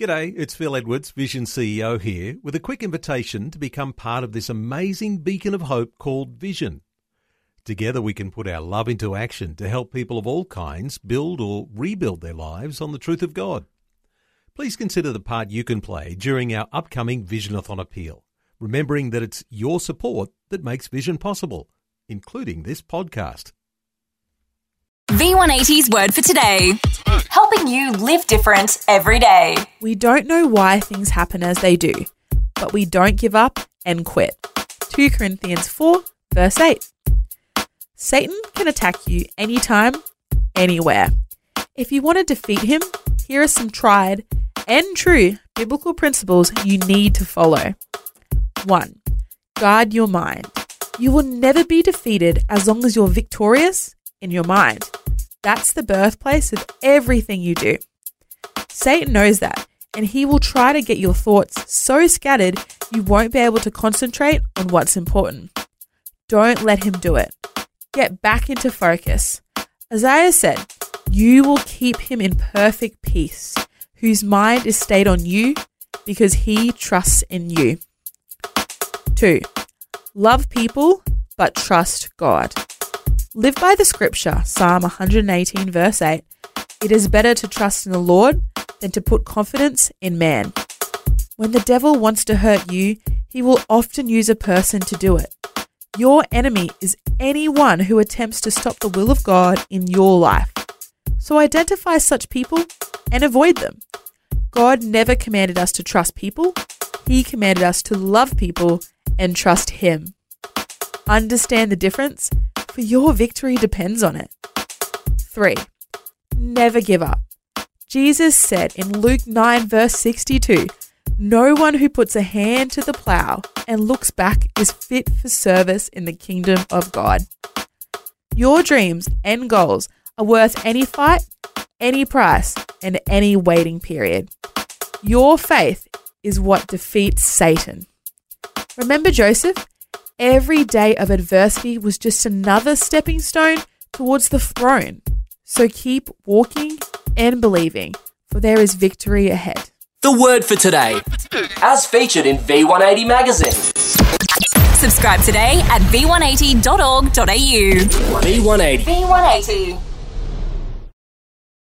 G'day, it's Phil Edwards, Vision CEO here, with a quick invitation to become part of this amazing beacon of hope called Vision. Together we can put our love into action to help people of all kinds build or rebuild their lives on the truth of God. Please consider the part you can play during our upcoming Visionathon appeal, remembering that it's your support that makes Vision possible, including this podcast. V180's word for today. Helping you live different every day. We don't know why things happen as they do, but we don't give up and quit. 2 Corinthians 4, verse 8. Satan can attack you anytime, anywhere. If you want to defeat him, here are some tried and true biblical principles you need to follow. 1. Guard your mind. You will never be defeated as long as you're victorious in your mind. That's the birthplace of everything you do. Satan knows that, and he will try to get your thoughts so scattered you won't be able to concentrate on what's important. Don't let him do it. Get back into focus. Isaiah said, You will keep him in perfect peace, whose mind is stayed on you because he trusts in you. 2. Love people, but trust God. Live by the scripture, Psalm 118, verse 8. It is better to trust in the Lord than to put confidence in man. When the devil wants to hurt you, he will often use a person to do it. Your enemy is anyone who attempts to stop the will of God in your life. So identify such people and avoid them. God never commanded us to trust people, He commanded us to love people and trust Him. Understand the difference for your victory depends on it. 3. Never give up. Jesus said in Luke 9, verse 62, No one who puts a hand to the plow and looks back is fit for service in the kingdom of God. Your dreams and goals are worth any fight, any price, and any waiting period. Your faith is what defeats Satan. Remember Joseph? Every day of adversity was just another stepping stone towards the throne. So keep walking and believing, for there is victory ahead. The word for today, as featured in V180 magazine. Subscribe today at v180.org.au. V180. V180.